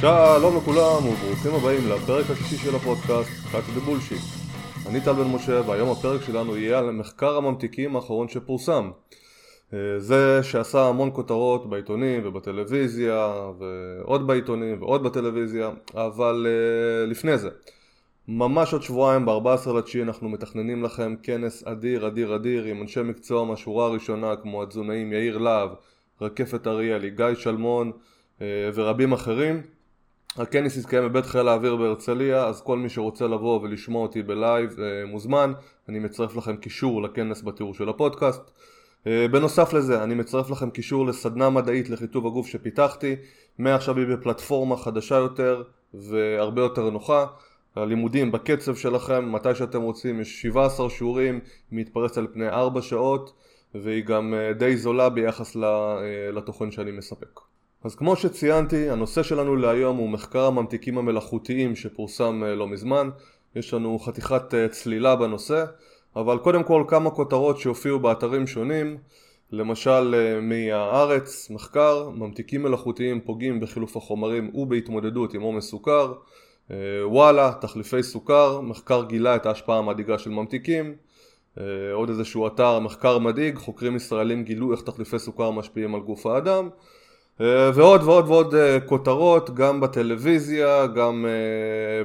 שלום לכולם וברוכים הבאים לפרק השישי של הפודקאסט Cut the Bullshit. אני טל בן משה והיום הפרק שלנו יהיה על מחקר הממתיקים האחרון שפורסם. אה, זה שעשה המון כותרות בעיתונים ובטלוויזיה ועוד בעיתונים ועוד בטלוויזיה אבל אה, לפני זה ממש עוד שבועיים ב-14 לתשיעי אנחנו מתכננים לכם כנס אדיר אדיר אדיר עם אנשי מקצוע מהשורה הראשונה כמו התזונאים יאיר להב, רקפת אריאלי, גיא שלמון אה, ורבים אחרים הכנס יתקיים בבית חיל האוויר בהרצליה אז כל מי שרוצה לבוא ולשמוע אותי בלייב מוזמן. אני מצרף לכם קישור לכנס בתיאור של הפודקאסט. אה, בנוסף לזה אני מצרף לכם קישור לסדנה מדעית לחיטוב הגוף שפיתחתי. מעכשיו היא בפלטפורמה חדשה יותר והרבה יותר נוחה. הלימודים בקצב שלכם מתי שאתם רוצים יש 17 שיעורים היא מתפרסת על פני 4 שעות והיא גם אה, די זולה ביחס אה, לתוכן שאני מספק אז כמו שציינתי הנושא שלנו להיום הוא מחקר הממתיקים המלאכותיים שפורסם לא מזמן. יש לנו חתיכת צלילה בנושא אבל קודם כל כמה כותרות שהופיעו באתרים שונים. למשל אה, מהארץ, מחקר, ממתיקים מלאכותיים פוגעים בחילוף החומרים ובהתמודדות עם עומס סוכר. אה, וואלה, תחליפי סוכר, מחקר גילה את ההשפעה המדאיגה של ממתיקים. אה, עוד איזשהו אתר, מחקר מדאיג, חוקרים ישראלים גילו איך תחליפי סוכר משפיעים על גוף האדם ועוד ועוד ועוד כותרות גם בטלוויזיה, גם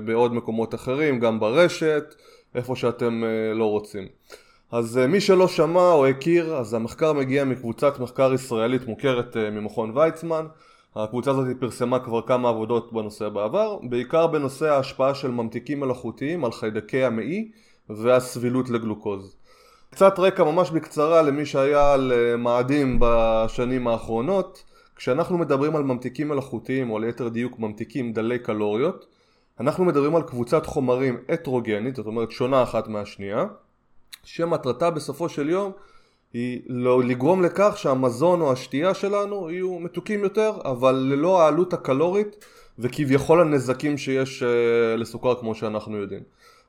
בעוד מקומות אחרים, גם ברשת איפה שאתם אה, לא רוצים. אז אה, מי שלא שמע או הכיר, אז המחקר מגיע מקבוצת מחקר ישראלית מוכרת אה, ממכון ויצמן. הקבוצה הזאת פרסמה כבר כמה עבודות בנושא בעבר, בעיקר בנושא ההשפעה של ממתיקים מלאכותיים על חיידקי המעי והסבילות לגלוקוז. קצת רקע ממש בקצרה למי שהיה על מאדים בשנים האחרונות כשאנחנו מדברים על ממתיקים מלאכותיים או ליתר דיוק ממתיקים דלי קלוריות אנחנו מדברים על קבוצת חומרים הטרוגנית, זאת אומרת שונה אחת מהשנייה, שמטרתה בסופו של יום היא לא לגרום לכך שהמזון או השתייה שלנו יהיו מתוקים יותר, אבל ללא העלות הקלורית וכביכול הנזקים שיש uh, לסוכר כמו שאנחנו יודעים.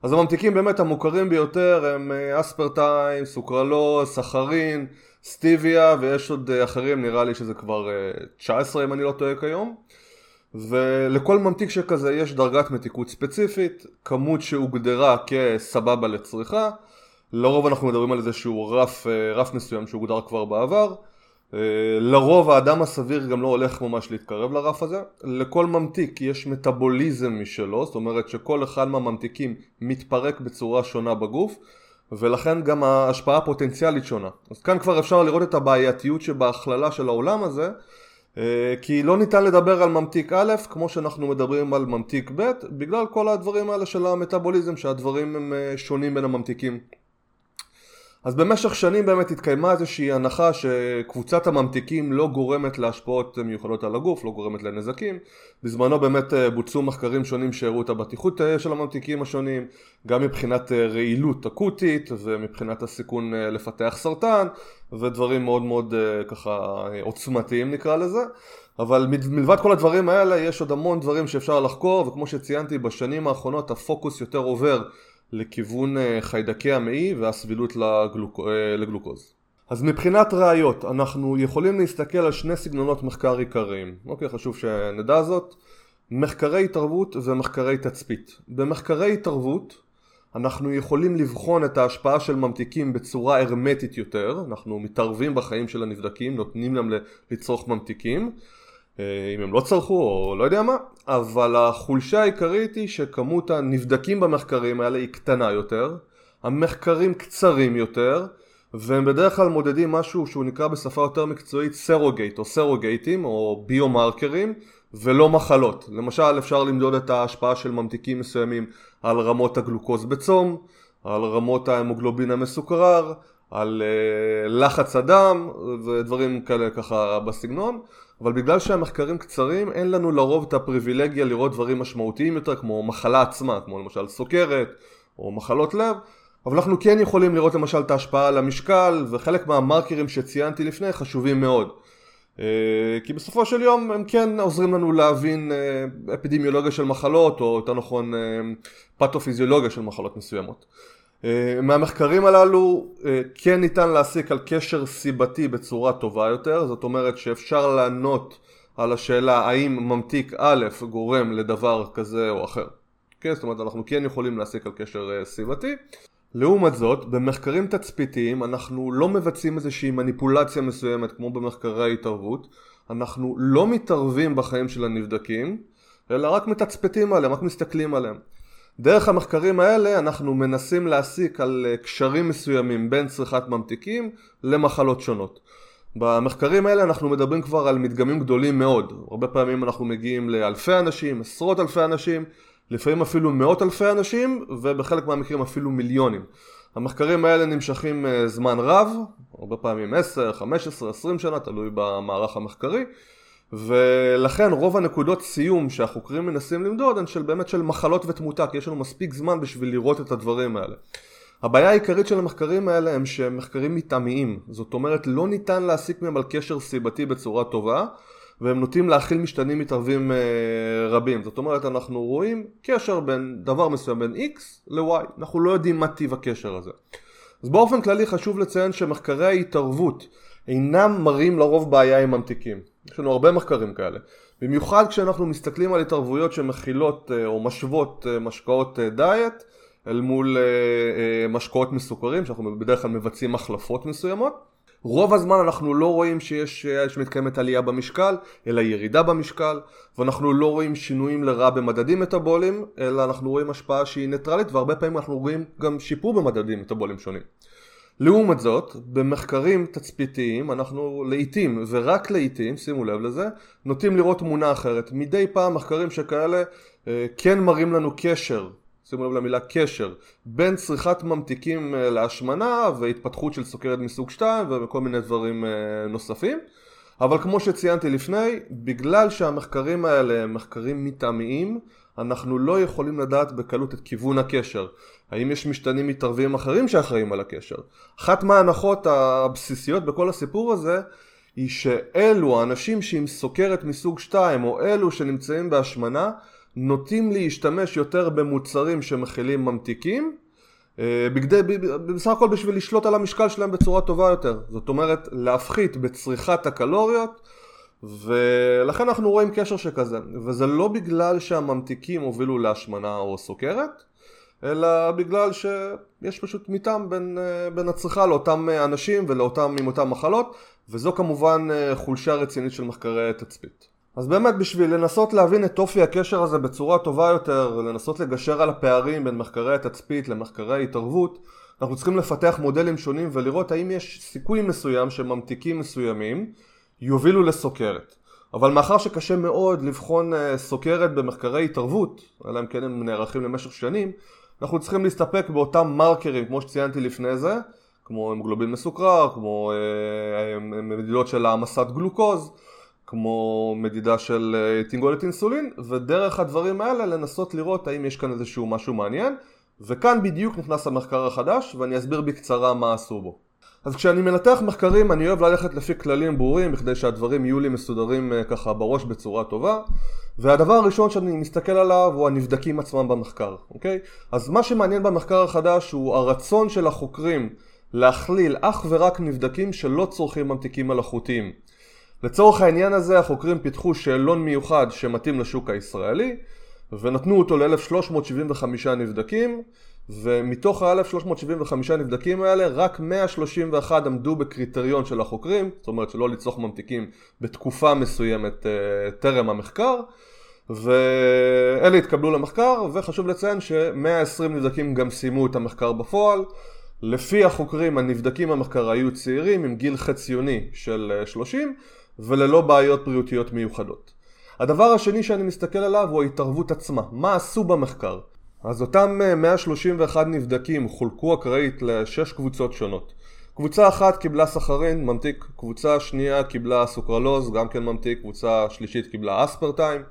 אז הממתיקים באמת המוכרים ביותר הם uh, אספרטיים, סוכרלוס, סחרין, סטיביה ויש עוד uh, אחרים, נראה לי שזה כבר uh, 19 אם אני לא טועה כיום. ולכל ממתיק שכזה יש דרגת מתיקות ספציפית, כמות שהוגדרה כסבבה לצריכה, לרוב אנחנו מדברים על איזשהו רף, אה, רף מסוים שהוגדר כבר בעבר, אה, לרוב האדם הסביר גם לא הולך ממש להתקרב לרף הזה, לכל ממתיק יש מטאבוליזם משלו, זאת אומרת שכל אחד מהממתיקים מתפרק בצורה שונה בגוף ולכן גם ההשפעה הפוטנציאלית שונה. אז כאן כבר אפשר לראות את הבעייתיות שבהכללה של העולם הזה אה, כי לא ניתן לדבר על ממתיק א' כמו שאנחנו מדברים על ממתיק ב' בגלל כל הדברים האלה של המטאבוליזם שהדברים הם אה, שונים בין הממתיקים אז במשך שנים באמת התקיימה איזושהי הנחה שקבוצת הממתיקים לא גורמת להשפעות מיוחדות על הגוף, לא גורמת לנזקים. בזמנו באמת אה, בוצעו מחקרים שונים שהראו את הבטיחות אה, של הממתיקים השונים, גם מבחינת אה, רעילות אקוטית ומבחינת הסיכון לפתח סרטן ודברים מאוד מאוד ככה עוצמתיים נקרא לזה. אבל מלבד כל הדברים האלה יש עוד המון דברים שאפשר לחקור וכמו שציינתי בשנים האחרונות הפוקוס יותר עובר לכיוון אה, חיידקי המעי והסבילות לגלוק... אה, לגלוקוז. אז מבחינת ראיות, אנחנו יכולים להסתכל על שני סגנונות מחקר עיקריים. אוקיי, חשוב שנדע זאת. מחקרי התערבות ומחקרי תצפית. במחקרי התערבות אנחנו יכולים לבחון את ההשפעה של ממתיקים בצורה הרמטית יותר, אנחנו מתערבים בחיים של הנבדקים, נותנים להם לצרוך ממתיקים אם הם לא צרכו או לא יודע מה, אבל החולשה העיקרית היא שכמות הנבדקים במחקרים האלה היא קטנה יותר, המחקרים קצרים יותר, והם בדרך כלל מודדים משהו שהוא נקרא בשפה יותר מקצועית סרוגייט או סרוגייטים או ביומרקרים ולא מחלות. למשל אפשר למדוד את ההשפעה של ממתיקים מסוימים על רמות הגלוקוז בצום, על רמות ההמוגלובין המסוקרר, על uh, לחץ הדם ודברים כאלה ככה בסגנון אבל בגלל שהמחקרים קצרים אין לנו לרוב את הפריבילגיה לראות דברים משמעותיים יותר כמו מחלה עצמה כמו למשל סוכרת או מחלות לב אבל אנחנו כן יכולים לראות למשל את ההשפעה על המשקל וחלק מהמרקרים שציינתי לפני חשובים מאוד. uh, כי בסופו של יום הם כן עוזרים לנו להבין uh, אפידמיולוגיה של מחלות או יותר נכון uh, פתופיזיולוגיה של מחלות מסוימות. אה, מהמחקרים הללו אה, כן ניתן להסיק על קשר סיבתי בצורה טובה יותר, זאת אומרת שאפשר לענות על השאלה האם ממתיק א' גורם לדבר כזה או אחר. כן, זאת אומרת אנחנו כן יכולים להסיק על קשר אה, סביבתי. לעומת זאת, במחקרים תצפיתיים אנחנו לא מבצעים איזושהי מניפולציה מסוימת כמו במחקרי ההתערבות, אנחנו לא מתערבים בחיים של הנבדקים, אלא רק מתצפתים עליהם, רק מסתכלים עליהם. דרך המחקרים האלה אנחנו מנסים להסיק על אה, קשרים מסוימים בין צריכת ממתיקים למחלות שונות. במחקרים האלה אנחנו מדברים כבר על מדגמים גדולים מאוד, הרבה פעמים אנחנו מגיעים לאלפי אנשים, עשרות אלפי אנשים, לפעמים אפילו מאות אלפי אנשים ובחלק מהמקרים אפילו מיליונים. המחקרים האלה נמשכים אה, זמן רב, הרבה פעמים 10, 15, 20 שנה, תלוי במערך המחקרי ולכן רוב הנקודות סיום שהחוקרים מנסים למדוד הן של באמת של מחלות ותמותה כי יש לנו מספיק זמן בשביל לראות את הדברים האלה. הבעיה העיקרית של המחקרים האלה הם שהם מחקרים מטעמיים זאת אומרת לא ניתן להסיק מהם על קשר סיבתי בצורה טובה והם נוטים להכיל משתנים מתערבים אה, רבים זאת אומרת אנחנו רואים קשר בין דבר מסוים בין x ל-y אנחנו לא יודעים מה טיב הקשר הזה אז באופן כללי חשוב לציין שמחקרי ההתערבות אינם מראים לרוב בעיה עם ממתיקים. יש לנו הרבה מחקרים כאלה. במיוחד כשאנחנו מסתכלים על התערבויות שמכילות אה, או משוות אה, משקאות אה, דיאט אל מול משקאות מסוכרים, שאנחנו בדרך כלל מבצעים החלפות מסוימות. רוב הזמן אנחנו לא רואים שיש מתקיימת עלייה במשקל, אלא ירידה במשקל, ואנחנו לא רואים שינויים לרעה במדדים מטאבוליים, אלא אנחנו רואים השפעה שהיא ניטרלית, והרבה פעמים אנחנו רואים גם שיפור במדדים מטאבוליים שונים. לעומת זאת, במחקרים תצפיתיים אנחנו לעיתים ורק לעיתים, שימו לב לזה, נוטים לראות תמונה אחרת. מדי פעם מחקרים שכאלה אה, כן מראים לנו קשר, שימו לב למילה קשר, בין צריכת ממתיקים אה, להשמנה והתפתחות של סוכרת מסוג 2 וכל מיני דברים אה, נוספים. אבל כמו שציינתי לפני, בגלל שהמחקרים האלה הם מחקרים מטעמיים, אנחנו לא יכולים לדעת בקלות את כיוון הקשר. האם יש משתנים מתערבים אחרים שאחראים על הקשר? אחת מההנחות הבסיסיות בכל הסיפור הזה היא שאלו האנשים שעם סוכרת מסוג 2 או אלו שנמצאים בהשמנה נוטים להשתמש יותר במוצרים שמכילים ממתיקים אה, בגדי, בסך הכל בשביל לשלוט על המשקל שלהם בצורה טובה יותר זאת אומרת להפחית בצריכת הקלוריות ולכן אנחנו רואים קשר שכזה וזה לא בגלל שהממתיקים הובילו להשמנה או סוכרת אלא בגלל שיש פשוט מטעם בין, אה, בין הצריכה לאותם אה, אנשים ולאותם עם אותם מחלות וזו כמובן אה, חולשה רצינית של מחקרי תצפית. אז באמת בשביל לנסות להבין את אופי הקשר הזה בצורה טובה יותר, לנסות לגשר על הפערים בין מחקרי התצפית למחקרי ההתערבות, אנחנו צריכים לפתח מודלים שונים ולראות האם יש סיכוי מסוים שממתיקים מסוימים יובילו לסוכרת. אבל מאחר שקשה מאוד לבחון סוכרת במחקרי התערבות, אלא אם כן הם נערכים למשך שנים, אנחנו צריכים להסתפק באותם מרקרים כמו שציינתי לפני זה, כמו המגלובין מסוכרר, כמו אה, מדידות של העמסת גלוקוז, כמו מדידה של אה, תינגולת אינסולין, ודרך הדברים האלה לנסות לראות האם יש כאן איזשהו משהו מעניין, וכאן בדיוק נכנס המחקר החדש, ואני אסביר בקצרה מה עשו בו. אז כשאני מנתח מחקרים אני אוהב ללכת לפי כללים ברורים בכדי שהדברים יהיו לי מסודרים ככה בראש בצורה טובה והדבר הראשון שאני מסתכל עליו הוא הנבדקים עצמם במחקר, אוקיי? אז מה שמעניין במחקר החדש הוא הרצון של החוקרים להכליל אך ורק נבדקים שלא צורכים ממתיקים מלאכותיים. לצורך העניין הזה החוקרים פיתחו שאלון מיוחד שמתאים לשוק הישראלי ונתנו אותו ל-1375 נבדקים ומתוך ה-1375 נבדקים האלה רק 131 עמדו בקריטריון של החוקרים זאת אומרת שלא לצרוך ממתיקים בתקופה מסוימת uh, טרם המחקר ואלה התקבלו למחקר וחשוב לציין ש-120 נבדקים גם סיימו את המחקר בפועל. לפי החוקרים הנבדקים במחקר היו צעירים עם גיל חציוני של 30 אה, וללא בעיות בריאותיות מיוחדות. הדבר השני שאני מסתכל עליו הוא ההתערבות עצמה. מה עשו במחקר אז אותם 131 אה, נבדקים חולקו אקראית לשש קבוצות שונות. קבוצה אחת קיבלה סחרין, ממתיק, קבוצה שנייה קיבלה סוכרלוז, גם כן ממתיק, קבוצה שלישית קיבלה אספרטיים,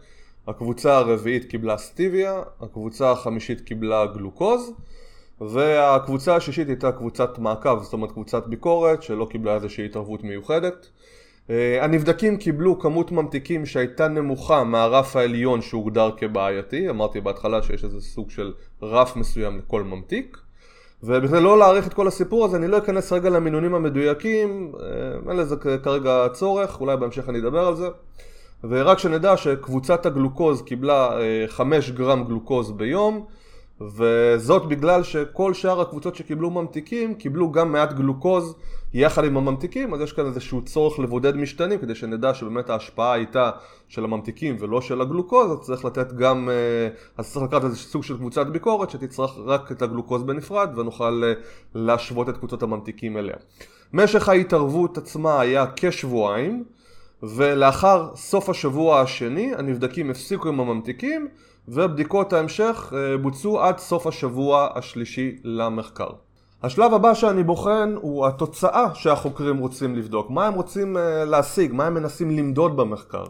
הקבוצה הרביעית קיבלה סטיביה, הקבוצה החמישית קיבלה גלוקוז, והקבוצה השישית הייתה קבוצת מעקב, זאת אומרת קבוצת ביקורת שלא קיבלה איזושהי התערבות מיוחדת. אה, הנבדקים קיבלו כמות ממתיקים שהייתה נמוכה מהרף העליון שהוגדר כבעייתי, אמרתי בהתחלה שיש איזה סוג של רף מסוים לכל ממתיק. ובכדי לא להעריך את כל הסיפור הזה אני לא אכנס רגע למינונים המדויקים, אה, אין לזה כרגע צורך, אולי בהמשך אני אדבר על זה. ורק שנדע שקבוצת הגלוקוז קיבלה 5 גרם גלוקוז ביום וזאת בגלל שכל שאר הקבוצות שקיבלו ממתיקים קיבלו גם מעט גלוקוז יחד עם הממתיקים אז יש כאן איזשהו צורך לבודד משתנים כדי שנדע שבאמת ההשפעה הייתה של הממתיקים ולא של הגלוקוז אז צריך לתת גם אה, אז צריך לקחת איזה סוג של קבוצת ביקורת שתצטרך רק את הגלוקוז בנפרד ונוכל אה, להשוות את קבוצות הממתיקים אליה משך ההתערבות עצמה היה כשבועיים ולאחר סוף השבוע השני הנבדקים הפסיקו עם הממתיקים ובדיקות ההמשך אה, בוצעו עד סוף השבוע השלישי למחקר. השלב הבא שאני בוחן הוא התוצאה שהחוקרים רוצים לבדוק, מה הם רוצים אה, להשיג, מה הם מנסים למדוד במחקר.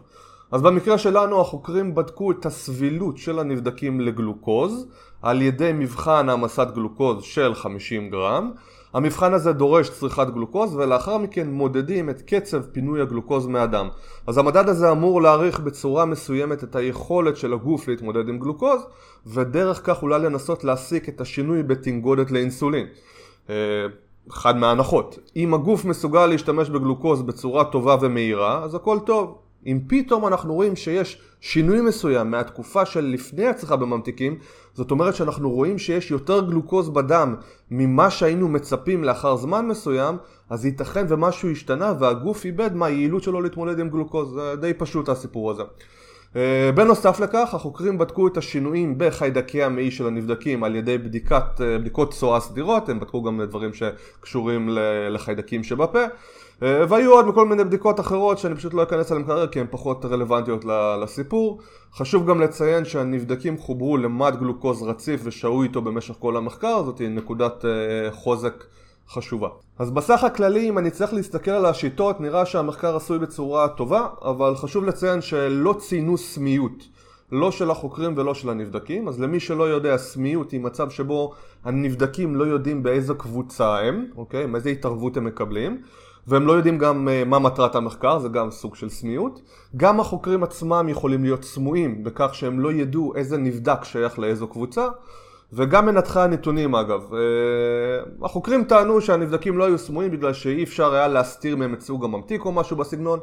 אז במקרה שלנו החוקרים בדקו את הסבילות של הנבדקים לגלוקוז על ידי מבחן העמסת גלוקוז של 50 גרם המבחן הזה דורש צריכת גלוקוז ולאחר מכן מודדים את קצב פינוי הגלוקוז מהדם. אז המדד הזה אמור להעריך בצורה מסוימת את היכולת של הגוף להתמודד עם גלוקוז ודרך כך אולי לנסות להסיק את השינוי בתנגודת לאינסולין. אה, אחד מההנחות. אם הגוף מסוגל להשתמש בגלוקוז בצורה טובה ומהירה אז הכל טוב. אם פתאום אנחנו רואים שיש שינוי מסוים מהתקופה של לפני הצריכה בממתיקים, זאת אומרת שאנחנו רואים שיש יותר גלוקוז בדם ממה שהיינו מצפים לאחר זמן מסוים, אז ייתכן ומשהו השתנה והגוף איבד מהיעילות שלו להתמודד עם גלוקוז, זה די פשוט הסיפור הזה. אה, בנוסף לכך, החוקרים בדקו את השינויים בחיידקי המעי של הנבדקים על ידי בדיקת, אה, בדיקות צואה סדירות, הם בדקו גם דברים שקשורים לחיידקים שבפה. אה, והיו עוד מכל מיני בדיקות אחרות שאני פשוט לא אכנס אליהן כרגע כי הן פחות רלוונטיות לסיפור. חשוב גם לציין שהנבדקים חוברו למד גלוקוז רציף ושהו איתו במשך כל המחקר, זאת נקודת חוזק חשובה. אז בסך הכללי אם אני צריך להסתכל על השיטות נראה שהמחקר עשוי בצורה טובה אבל חשוב לציין שלא ציינו סמיות לא של החוקרים ולא של הנבדקים אז למי שלא יודע סמיות היא מצב שבו הנבדקים לא יודעים באיזו קבוצה הם, אוקיי? מאיזה התערבות הם מקבלים והם לא יודעים גם אה, מה מטרת המחקר, זה גם סוג של סמיות. גם החוקרים עצמם יכולים להיות סמויים בכך שהם לא ידעו איזה נבדק שייך לאיזו קבוצה, וגם מנתחי הנתונים אגב. אה, החוקרים טענו שהנבדקים לא היו סמויים בגלל שאי אפשר היה להסתיר מהם את סוג הממתיק או משהו בסגנון.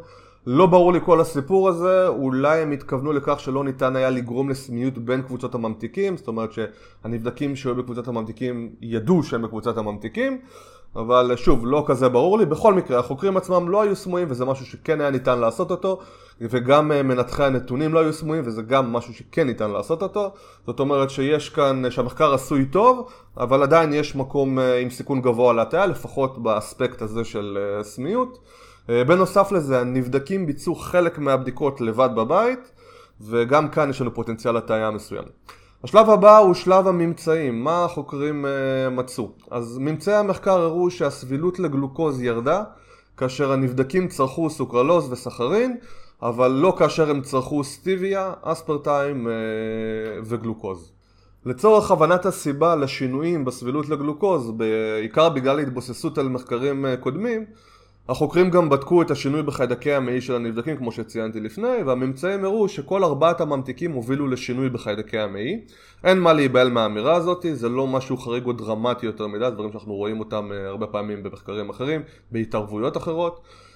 לא ברור לי כל הסיפור הזה, אולי הם התכוונו לכך שלא ניתן היה לגרום לסמיות בין קבוצות הממתיקים, זאת אומרת שהנבדקים שהיו בקבוצת הממתיקים ידעו שהם בקבוצת הממתיקים, אבל שוב, לא כזה ברור לי. בכל מקרה, החוקרים עצמם לא היו סמויים וזה משהו שכן היה ניתן לעשות אותו, וגם אה, מנתחי הנתונים לא היו סמויים וזה גם משהו שכן ניתן לעשות אותו. זאת אומרת שיש כאן, שהמחקר עשוי טוב, אבל עדיין יש מקום אה, עם סיכון גבוה להטעיה, לפחות באספקט הזה של אה, סמיות. בנוסף לזה, הנבדקים ביצעו חלק מהבדיקות לבד בבית, וגם כאן יש לנו פוטנציאל הטעיה מסוים. השלב הבא הוא שלב הממצאים, מה החוקרים מצאו. אז ממצאי המחקר הראו שהסבילות לגלוקוז ירדה כאשר הנבדקים צרכו סוכרלוז וסחרין, אבל לא כאשר הם צרכו סטיביה, אספרטיים uh, וגלוקוז. לצורך הבנת הסיבה לשינויים בסבילות לגלוקוז, בעיקר בגלל התבוססות על מחקרים uh, קודמים, החוקרים גם בדקו את השינוי בחיידקי המעי של הנבדקים כמו שציינתי לפני והממצאים הראו שכל ארבעת הממתיקים הובילו לשינוי בחיידקי המעי אין מה להיבהל מהאמירה הזאת, זה לא משהו חריג או דרמטי יותר מדי, דברים שאנחנו רואים אותם אה, הרבה פעמים במחקרים אחרים, בהתערבויות אחרות אה,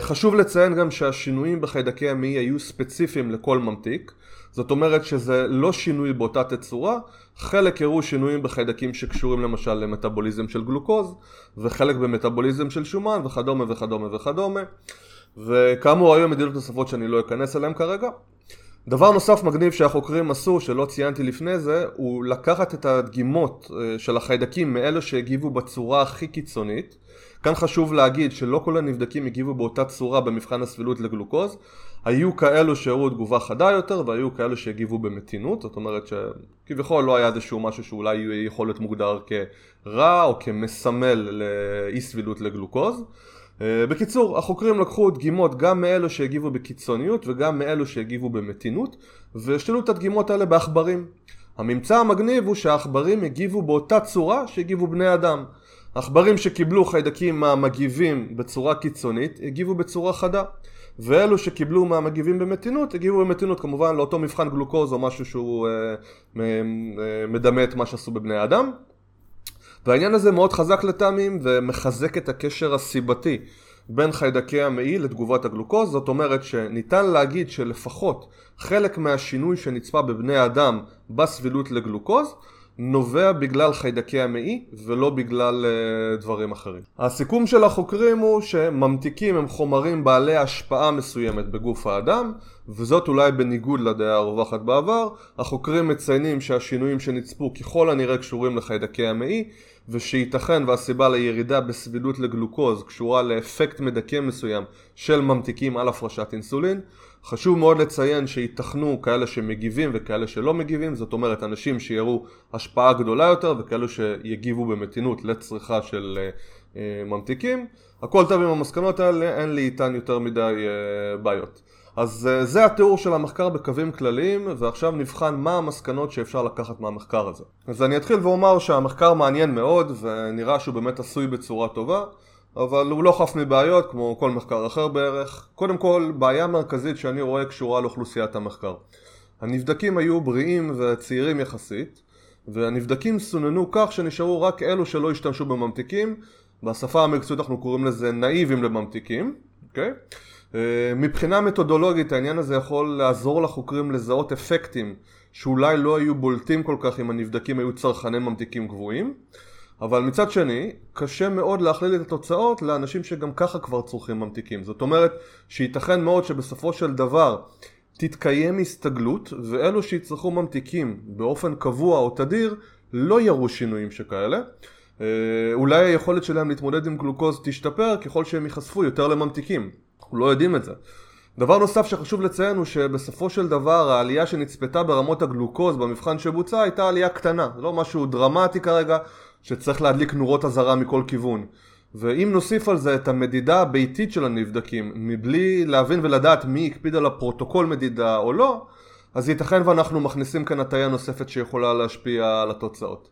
חשוב לציין גם שהשינויים בחיידקי המעי היו ספציפיים לכל ממתיק זאת אומרת שזה לא שינוי באותה תצורה, חלק הראו שינויים בחיידקים שקשורים למשל למטאבוליזם של גלוקוז, וחלק במטאבוליזם של שומן וכדומה וכדומה וכדומה, וכאמור היו מדינות נוספות שאני לא אכנס אליהן כרגע. דבר נוסף מגניב שהחוקרים עשו, שלא ציינתי לפני זה, הוא לקחת את הדגימות אה, של החיידקים מאלו שהגיבו בצורה הכי קיצונית. כאן חשוב להגיד שלא כל הנבדקים הגיבו באותה צורה במבחן הסבילות לגלוקוז. היו כאלו שהראו תגובה חדה יותר והיו כאלו שהגיבו במתינות, זאת אומרת שכביכול לא היה איזשהו משהו שאולי יכול להיות מוגדר כרע או כמסמל לאי סבילות לגלוקוז. אה, בקיצור, החוקרים לקחו דגימות גם מאלו שהגיבו בקיצוניות וגם מאלו שהגיבו במתינות והשתילו את הדגימות האלה בעכברים. הממצא המגניב הוא שהעכברים הגיבו באותה צורה שהגיבו בני אדם. עכברים שקיבלו חיידקים מהמגיבים בצורה קיצונית הגיבו בצורה חדה. ואלו שקיבלו מהמגיבים במתינות הגיבו במתינות כמובן לאותו מבחן גלוקוז או משהו שהוא אה, אה, מדמה את מה שעשו בבני אדם והעניין הזה מאוד חזק לטעמים ומחזק את הקשר הסיבתי בין חיידקי המעי לתגובת הגלוקוז, זאת אומרת שניתן להגיד שלפחות חלק מהשינוי שנצפה בבני אדם בסבילות לגלוקוז נובע בגלל חיידקי המעי ולא בגלל uh, דברים אחרים. הסיכום של החוקרים הוא שממתיקים הם חומרים בעלי השפעה מסוימת בגוף האדם וזאת אולי בניגוד לדעה הרווחת בעבר. החוקרים מציינים שהשינויים שנצפו ככל הנראה קשורים לחיידקי המעי ושייתכן והסיבה לירידה בסבילות לגלוקוז קשורה לאפקט מדכא מסוים של ממתיקים על הפרשת אינסולין. חשוב מאוד לציין שייתכנו כאלה שמגיבים וכאלה שלא מגיבים, זאת אומרת אנשים שיראו השפעה גדולה יותר וכאלה שיגיבו במתינות לצריכה של uh, uh, ממתיקים. הכל טוב עם המסקנות האלה, אין לי איתן יותר מדי uh, בעיות. אז uh, זה התיאור של המחקר בקווים כלליים, ועכשיו נבחן מה המסקנות שאפשר לקחת מהמחקר הזה. אז אני אתחיל ואומר שהמחקר מעניין מאוד, ונראה שהוא באמת עשוי בצורה טובה. אבל הוא לא חף מבעיות כמו כל מחקר אחר בערך. קודם כל, בעיה מרכזית שאני רואה קשורה לאוכלוסיית המחקר. הנבדקים היו בריאים וצעירים יחסית, והנבדקים סוננו כך שנשארו רק אלו שלא השתמשו בממתיקים, בשפה המקצועית אנחנו קוראים לזה נאיבים לממתיקים, אוקיי? Okay? מבחינה מתודולוגית העניין הזה יכול לעזור לחוקרים לזהות אפקטים שאולי לא היו בולטים כל כך אם הנבדקים היו צרכני ממתיקים גבוהים אבל מצד שני, קשה מאוד להכליל את התוצאות לאנשים שגם ככה כבר צורכים ממתיקים. זאת אומרת שייתכן מאוד שבסופו של דבר תתקיים הסתגלות, ואלו שיצרכו ממתיקים באופן קבוע או תדיר לא יראו שינויים שכאלה. אה, אולי היכולת שלהם להתמודד עם גלוקוז תשתפר ככל שהם ייחשפו יותר לממתיקים. אנחנו לא יודעים את זה. דבר נוסף שחשוב לציין הוא שבסופו של דבר העלייה שנצפתה ברמות הגלוקוז במבחן שבוצע הייתה עלייה קטנה, זה לא משהו דרמטי כרגע, שצריך להדליק נורות אזהרה מכל כיוון. ואם נוסיף על זה את המדידה הביתית של הנבדקים, מבלי להבין ולדעת מי הקפיד על הפרוטוקול מדידה או לא, אז ייתכן ואנחנו מכניסים כאן הטעיה נוספת שיכולה להשפיע על התוצאות.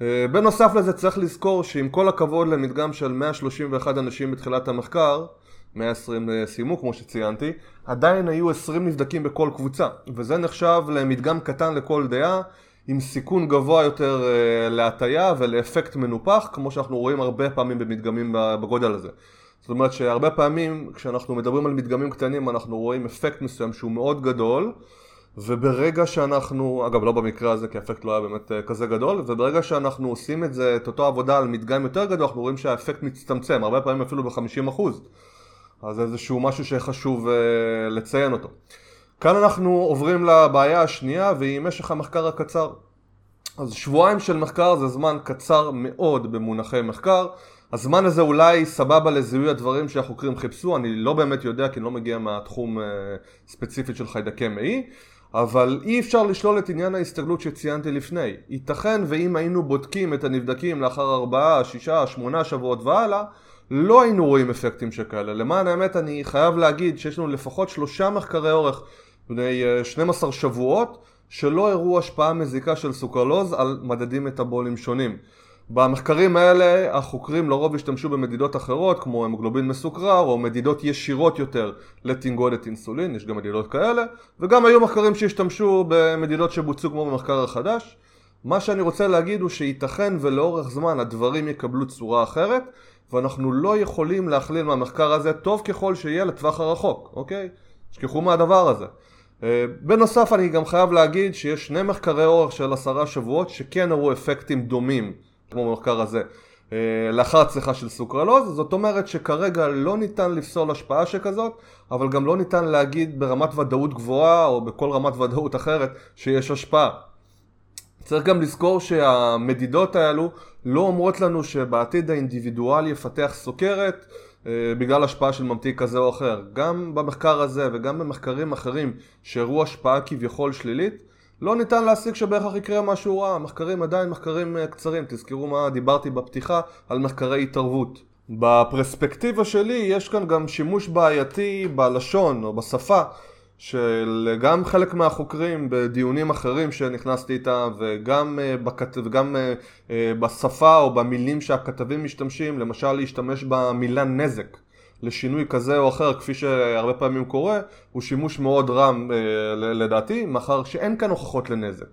אה, בנוסף לזה צריך לזכור שעם כל הכבוד למדגם של 131 אנשים בתחילת המחקר, 120 אה, סיימו כמו שציינתי, עדיין היו 20 נבדקים בכל קבוצה, וזה נחשב למדגם קטן לכל דעה עם סיכון גבוה יותר אה, להטייה ולאפקט מנופח, כמו שאנחנו רואים הרבה פעמים במדגמים בגודל הזה. זאת אומרת שהרבה פעמים כשאנחנו מדברים על מדגמים קטנים אנחנו רואים אפקט מסוים שהוא מאוד גדול וברגע שאנחנו, אגב לא במקרה הזה כי האפקט לא היה באמת אה, כזה גדול וברגע שאנחנו עושים את זה, את אותו עבודה על מדגם יותר גדול אנחנו רואים שהאפקט מצטמצם, הרבה פעמים אפילו ב-50% אז זה איזשהו משהו שחשוב uh, לציין אותו כאן אנחנו עוברים לבעיה השנייה והיא משך המחקר הקצר. אז שבועיים של מחקר זה זמן קצר מאוד במונחי מחקר. הזמן הזה אולי סבבה לזיהוי הדברים שהחוקרים חיפשו, אני לא באמת יודע כי אני לא מגיע מהתחום uh, ספציפית של חיידקי מעי, אבל אי אפשר לשלול את עניין ההסתגלות שציינתי לפני. ייתכן ואם היינו בודקים את הנבדקים לאחר ארבעה, שישה, שמונה שבועות והלאה, לא היינו רואים אפקטים שכאלה. למען האמת אני חייב להגיד שיש לנו לפחות שלושה מחקרי אורך בני 12 אה, שבועות שלא הראו השפעה מזיקה של סוכרלוז על מדדים מטאבוליים שונים. במחקרים האלה החוקרים לרוב השתמשו במדידות אחרות כמו המוגלובין מסוכרר או מדידות ישירות יותר לתנגודת אינסולין, יש גם מדידות כאלה וגם היו מחקרים שהשתמשו במדידות שבוצעו כמו במחקר החדש מה שאני רוצה להגיד הוא שייתכן ולאורך זמן הדברים יקבלו צורה אחרת ואנחנו לא יכולים להכליל מהמחקר הזה טוב ככל שיהיה לטווח הרחוק, אוקיי? תשכחו מהדבר הזה. אה, בנוסף אני גם חייב להגיד שיש שני מחקרי אורך של עשרה שבועות שכן הראו אפקטים דומים כמו במחקר הזה. אה, לאחר צריכה של סוכרלוז זאת אומרת שכרגע לא ניתן לפסול השפעה שכזאת אבל גם לא ניתן להגיד ברמת ודאות גבוהה או בכל רמת ודאות אחרת שיש השפעה. צריך גם לזכור שהמדידות האלו לא אומרות לנו שבעתיד האינדיבידואל יפתח סוכרת בגלל השפעה של ממתיק כזה או אחר. גם במחקר הזה וגם במחקרים אחרים שהראו השפעה כביכול שלילית, לא ניתן להסיק שבהכרח יקרה משהו רע. המחקרים עדיין מחקרים אה, קצרים. תזכרו מה דיברתי בפתיחה על מחקרי התערבות. בפרספקטיבה שלי יש כאן גם שימוש בעייתי בלשון או בשפה של גם חלק מהחוקרים בדיונים אחרים שנכנסתי איתם וגם, אה, בכת... וגם אה, אה, בשפה או במילים שהכתבים משתמשים, למשל להשתמש במילה נזק לשינוי כזה או אחר כפי שהרבה פעמים קורה, הוא שימוש מאוד רע לדעתי, מאחר שאין כאן הוכחות לנזק,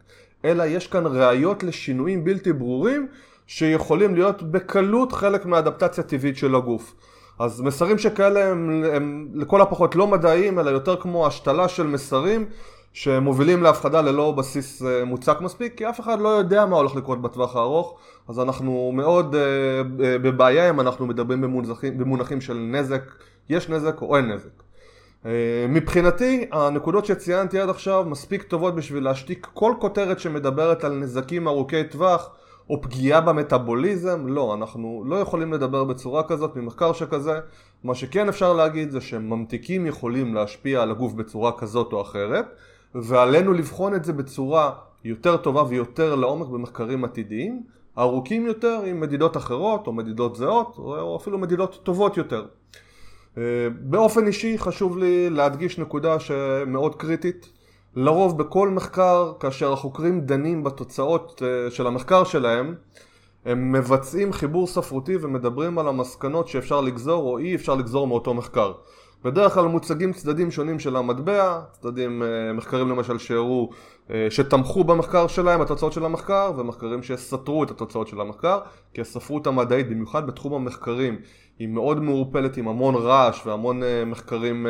אלא יש כאן ראיות לשינויים בלתי ברורים שיכולים להיות בקלות חלק מהאדפטציה טבעית של הגוף. אז מסרים שכאלה הם, הם לכל הפחות לא מדעיים, אלא יותר כמו השתלה של מסרים שמובילים להפחדה ללא בסיס אה, מוצק מספיק, כי אף אחד לא יודע מה הולך לקרות בטווח הארוך, אז אנחנו מאוד uh, בבעיה אם אנחנו מדברים במונחים, במונחים של נזק, יש נזק או אין נזק. Uh, מבחינתי, הנקודות שציינתי עד עכשיו מספיק טובות בשביל להשתיק כל כותרת שמדברת על נזקים ארוכי טווח או פגיעה במטאבוליזם, לא, אנחנו לא יכולים לדבר בצורה כזאת ממחקר שכזה. מה שכן אפשר להגיד זה שממתיקים יכולים להשפיע על הגוף בצורה כזאת או אחרת, ועלינו לבחון את זה בצורה יותר טובה ויותר לעומק במחקרים עתידיים, ארוכים יותר עם מדידות אחרות או מדידות זהות או אפילו מדידות טובות יותר. אה, באופן אישי חשוב לי להדגיש נקודה שמאוד קריטית לרוב בכל מחקר, כאשר החוקרים דנים בתוצאות אה, של המחקר שלהם, הם מבצעים חיבור ספרותי ומדברים על המסקנות שאפשר לגזור או אי אפשר לגזור מאותו מחקר. בדרך כלל מוצגים צדדים שונים של המטבע, צדדים, אה, מחקרים למשל שהראו, אה, שתמכו במחקר שלהם, התוצאות של המחקר, ומחקרים שסתרו את התוצאות של המחקר, כי הספרות המדעית, במיוחד בתחום המחקרים, היא מאוד מעורפלת עם המון רעש והמון מחקרים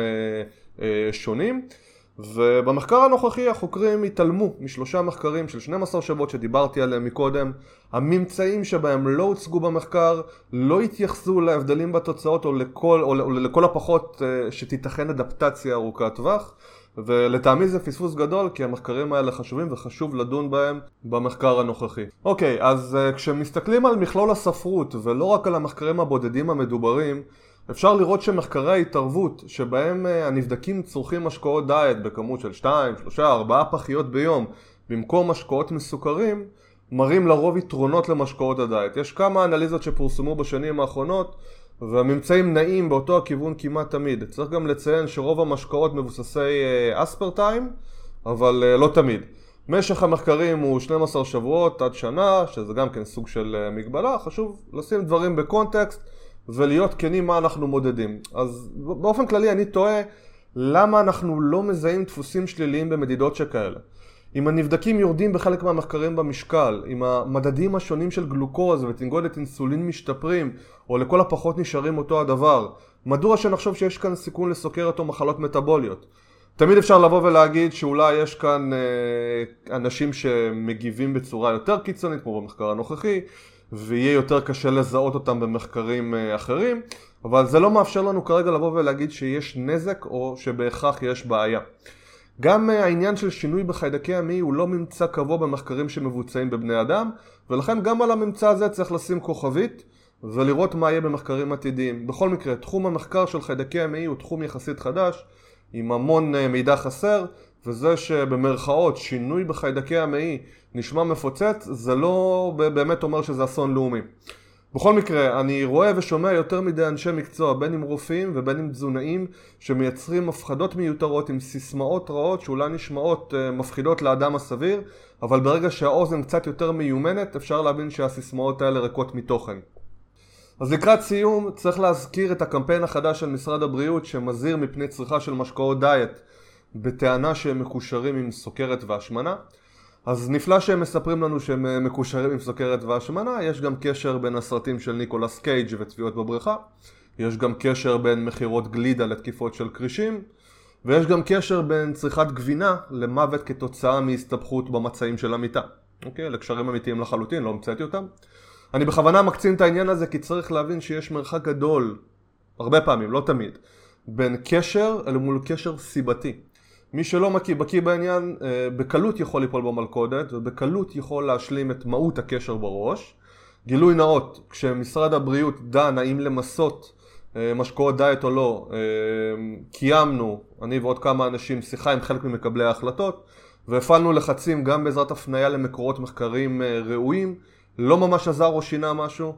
שונים. ובמחקר הנוכחי החוקרים התעלמו משלושה מחקרים של 12 שבועות שדיברתי עליהם מקודם הממצאים שבהם לא הוצגו במחקר לא התייחסו להבדלים בתוצאות או לכל, או, לכל הפחות אה, שתיתכן אדפטציה ארוכת טווח ולטעמי זה פספוס גדול כי המחקרים האלה חשובים וחשוב לדון בהם במחקר הנוכחי. אוקיי, אז uh, כשמסתכלים על מכלול הספרות ולא רק על המחקרים הבודדים המדוברים אפשר לראות שמחקרי ההתערבות שבהם אה, הנבדקים צורכים משקאות דיאט בכמות של 2, 3, 4 פחיות ביום במקום משקאות מסוכרים מראים לרוב יתרונות למשקאות הדיאט. יש כמה אנליזות שפורסמו בשנים האחרונות והממצאים נעים באותו הכיוון כמעט תמיד. צריך גם לציין שרוב המשקאות מבוססי אה, אספרטיים אבל אה, לא תמיד. משך המחקרים הוא 12 שבועות עד שנה, שזה גם כן סוג של מגבלה, חשוב לשים דברים בקונטקסט ולהיות כנים מה אנחנו מודדים. אז באופן כללי אני תוהה למה אנחנו לא מזהים דפוסים שליליים במדידות שכאלה. אם הנבדקים יורדים בחלק מהמחקרים במשקל, אם המדדים השונים של גלוקוז ותנגודת אינסולין משתפרים, או לכל הפחות נשארים אותו הדבר, מדוע שנחשוב שיש כאן סיכון לסוכרת או מחלות מטבוליות? תמיד אפשר לבוא ולהגיד שאולי יש כאן אה, אנשים שמגיבים בצורה יותר קיצונית, כמו במחקר הנוכחי, ויהיה יותר קשה לזהות אותם במחקרים אה, אחרים, אבל זה לא מאפשר לנו כרגע לבוא ולהגיד שיש נזק או שבהכרח יש בעיה. גם אה, העניין של שינוי בחיידקי המעי הוא לא ממצא קבוע במחקרים שמבוצעים בבני אדם, ולכן גם על הממצא הזה צריך לשים כוכבית ולראות מה יהיה במחקרים עתידיים. בכל מקרה, תחום המחקר של חיידקי המעי הוא תחום יחסית חדש, עם המון אה, מידע חסר, וזה שבמרכאות שינוי בחיידקי המעי נשמע מפוצץ, זה לא באמת אומר שזה אסון לאומי. בכל מקרה, אני רואה ושומע יותר מדי אנשי מקצוע, בין אם רופאים ובין אם תזונאים, שמייצרים הפחדות מיותרות עם סיסמאות רעות שאולי נשמעות uh, מפחידות לאדם הסביר, אבל ברגע שהאוזן קצת יותר מיומנת, אפשר להבין שהסיסמאות האלה ריקות מתוכן. אז לקראת סיום, צריך להזכיר את הקמפיין החדש של משרד הבריאות שמזהיר מפני צריכה של משקאות דיאט בטענה שהם מקושרים עם סוכרת והשמנה. אז נפלא שהם מספרים לנו שהם אה, מקושרים עם סוכרת והשמנה, יש גם קשר בין הסרטים של ניקולס קייג' וטביעות בבריכה, יש גם קשר בין מכירות גלידה לתקיפות של כרישים, ויש גם קשר בין צריכת גבינה למוות כתוצאה מהסתבכות במצעים של המיטה. אוקיי? אלה קשרים אמיתיים לחלוטין, לא המצאתי אותם. אני בכוונה מקצין את העניין הזה כי צריך להבין שיש מרחק גדול, הרבה פעמים, לא תמיד, בין קשר אל מול קשר סיבתי. מי שלא בקיא בעניין, אה, בקלות יכול ליפול במלכודת ובקלות יכול להשלים את מהות הקשר בראש. גילוי נאות, כשמשרד הבריאות דן האם למסות אה, משקאות דיאט או לא, אה, קיימנו, אני ועוד כמה אנשים, שיחה עם חלק ממקבלי ההחלטות והפעלנו לחצים גם בעזרת הפנייה למקורות מחקרים ראויים, לא ממש עזר או שינה משהו.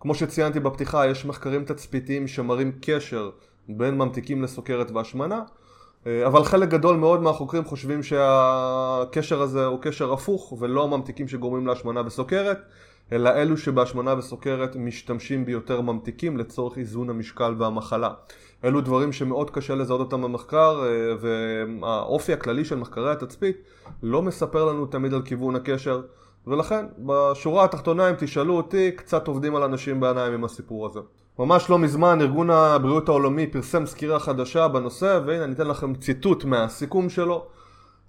כמו שציינתי בפתיחה, יש מחקרים תצפיתיים שמראים קשר בין ממתיקים לסוכרת והשמנה אבל חלק גדול מאוד מהחוקרים חושבים שהקשר הזה הוא קשר הפוך ולא הממתיקים שגורמים להשמנה וסוכרת אלא אלו שבהשמנה וסוכרת משתמשים ביותר ממתיקים לצורך איזון המשקל והמחלה. אלו דברים שמאוד קשה לזהות אותם במחקר אה, והאופי הכללי של מחקרי התצפית לא מספר לנו תמיד על כיוון הקשר ולכן בשורה התחתונה אם תשאלו אותי קצת עובדים על אנשים בעיניים עם הסיפור הזה. ממש לא מזמן ארגון הבריאות העולמי פרסם סקירה חדשה בנושא והנה אני אתן לכם ציטוט מהסיכום שלו.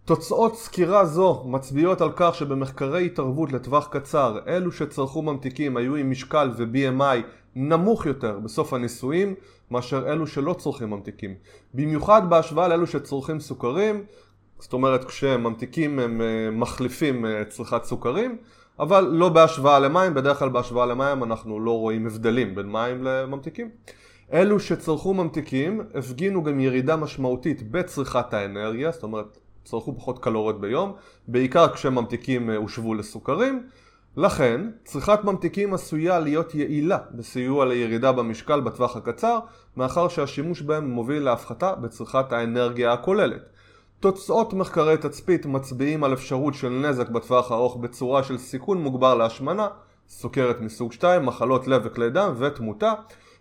תוצאות סקירה זו מצביעות על כך שבמחקרי התערבות לטווח קצר אלו שצרכו ממתיקים היו עם משקל ו-BMI נמוך יותר בסוף הניסויים מאשר אלו שלא צורכים ממתיקים. במיוחד בהשוואה לאלו שצורכים סוכרים זאת אומרת כשממתיקים הם אה, מחליפים אה, צריכת סוכרים אבל לא בהשוואה למים, בדרך כלל בהשוואה למים אנחנו לא רואים הבדלים בין מים לממתיקים. אלו שצרכו ממתיקים הפגינו גם ירידה משמעותית בצריכת האנרגיה, זאת אומרת צרכו פחות קלוריות ביום, בעיקר כשממתיקים אה, הושבו לסוכרים. לכן, צריכת ממתיקים עשויה להיות יעילה בסיוע לירידה במשקל בטווח הקצר, מאחר שהשימוש בהם מוביל להפחתה בצריכת האנרגיה הכוללת. תוצאות מחקרי תצפית מצביעים על אפשרות של נזק בטווח הארוך בצורה של סיכון מוגבר להשמנה, סוכרת מסוג 2, מחלות לב וכלי דם ותמותה.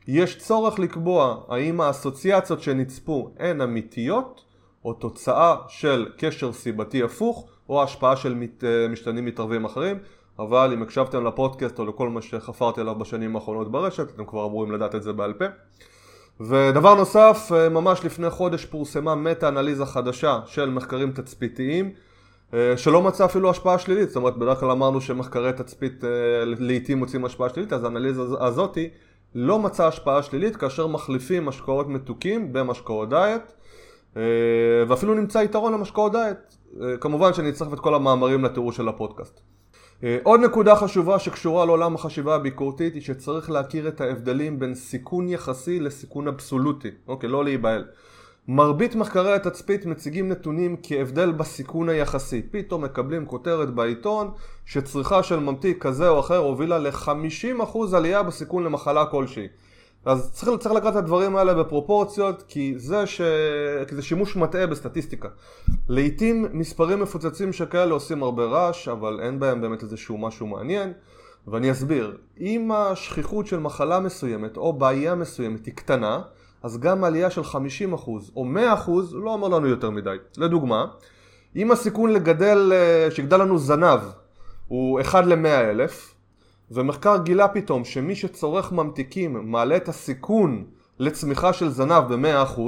יש צורך לקבוע האם האסוציאציות שנצפו הן אמיתיות או תוצאה של קשר סיבתי הפוך או השפעה של אה, משתנים מתערבים אחרים אבל אם הקשבתם לפודקאסט או לכל מה שחפרתי עליו בשנים האחרונות ברשת אתם כבר אמורים לדעת את זה בעל פה ודבר נוסף, אה, ממש לפני חודש פורסמה מטה-אנליזה חדשה של מחקרים תצפיתיים אה, שלא מצא אפילו השפעה שלילית, זאת אומרת בדרך כלל אמרנו שמחקרי תצפית אה, לעיתים מוצאים השפעה שלילית, אז האנליזה הזאתי לא מצאה השפעה שלילית כאשר מחליפים משקאות מתוקים במשקאות דיאט ואפילו נמצא יתרון למשקאות דיאט. כמובן שאני אצטרף את כל המאמרים לתיאור של הפודקאסט. אה, עוד נקודה חשובה שקשורה לעולם החשיבה הביקורתית היא שצריך להכיר את ההבדלים בין סיכון יחסי לסיכון אבסולוטי, אוקיי, לא להיבהל. מרבית מחקרי התצפית מציגים נתונים כהבדל בסיכון היחסי. פתאום מקבלים כותרת בעיתון שצריכה של ממתיק כזה או אחר הובילה ל-50% עלייה בסיכון למחלה כלשהי. אז צריך, צריך לקראת את הדברים האלה בפרופורציות כי זה, ש... כי זה שימוש מטעה בסטטיסטיקה. לעיתים מספרים מפוצצים שכאלה עושים הרבה רעש אבל אין בהם באמת איזשהו משהו מעניין ואני אסביר. אם השכיחות של מחלה מסוימת או בעיה מסוימת היא קטנה אז גם עלייה של 50% או 100% לא אומר לנו יותר מדי. לדוגמה, אם הסיכון לגדל, אה, שיגדל לנו זנב הוא 1 ל-100 אלף ומחקר גילה פתאום שמי שצורך ממתיקים מעלה את הסיכון לצמיחה של זנב ב-100%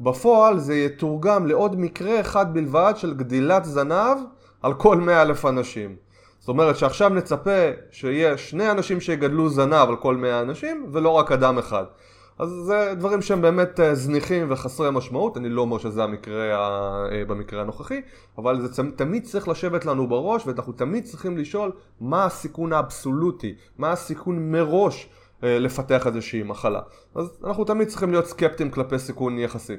בפועל זה יתורגם לעוד מקרה אחד בלבד של גדילת זנב על כל 100 אלף אנשים. זאת אומרת שעכשיו נצפה שיהיה שני אנשים שיגדלו זנב על כל 100 אנשים ולא רק אדם אחד. אז זה דברים שהם באמת אה, זניחים וחסרי משמעות, אני לא אומר שזה המקרה אה, במקרה הנוכחי, אבל זה תמיד צריך לשבת לנו בראש ואנחנו תמיד צריכים לשאול מה הסיכון האבסולוטי, מה הסיכון מראש אה, לפתח איזושהי מחלה. אז אנחנו תמיד צריכים להיות סקפטיים כלפי סיכון יחסי.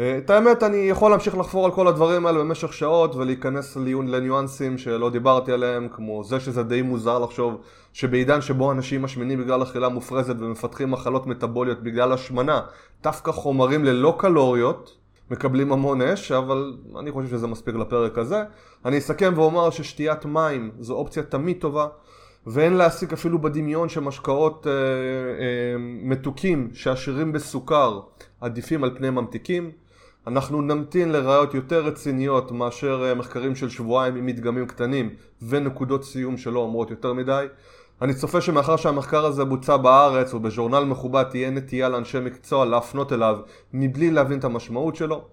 אה, את האמת אני יכול להמשיך לחפור על כל הדברים האלה במשך שעות ולהיכנס לניואנסים שלא דיברתי עליהם כמו זה שזה די מוזר לחשוב שבעידן שבו אנשים משמינים בגלל אכילה מופרזת ומפתחים מחלות מטבוליות בגלל השמנה דווקא חומרים ללא קלוריות מקבלים המון אש אבל אני חושב שזה מספיק לפרק הזה. אני אסכם ואומר ששתיית מים זו אופציה תמיד טובה ואין להסיק אפילו בדמיון שמשקאות אה, אה, מתוקים שעשירים בסוכר עדיפים על פני ממתיקים אנחנו נמתין לראיות יותר רציניות מאשר אה, מחקרים של שבועיים עם מדגמים קטנים ונקודות סיום שלא אומרות יותר מדי. אני צופה שמאחר שהמחקר הזה בוצע בארץ או בז'ורנל מכובד תהיה נטייה לאנשי מקצוע להפנות אליו מבלי להבין את המשמעות שלו.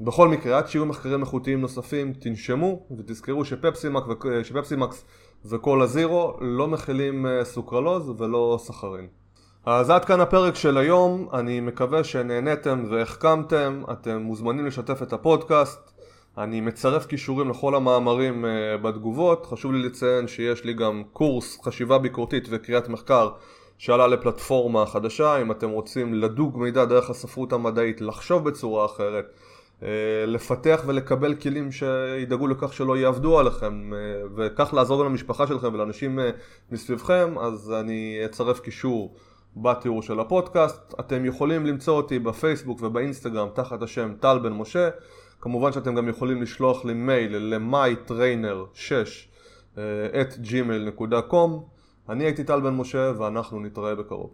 בכל מקרה, עד שיהיו מחקרים איכותיים נוספים, תנשמו ותזכרו שפפסימקס, ו... שפפסימקס וכל הזירו לא מכילים אה, סוכרלוז ולא סחרין. אז עד כאן הפרק של היום, אני מקווה שנהניתם והחכמתם, אתם מוזמנים לשתף את הפודקאסט, אני מצרף קישורים לכל המאמרים uh, בתגובות, חשוב לי לציין שיש לי גם קורס חשיבה ביקורתית וקריאת מחקר שעלה לפלטפורמה חדשה, אם אתם רוצים לדוג מידע דרך הספרות המדעית, לחשוב בצורה אחרת, uh, לפתח ולקבל כלים שידאגו לכך שלא יעבדו עליכם uh, וכך לעזור למשפחה שלכם ולאנשים מסביבכם, אז אני אצרף קישור בתיאור של הפודקאסט. אתם יכולים למצוא אותי בפייסבוק ובאינסטגרם תחת השם טל בן משה. כמובן שאתם גם יכולים לשלוח לי מייל ל-mytrainer6 את gmail.com. אני הייתי טל בן משה ואנחנו נתראה בקרוב.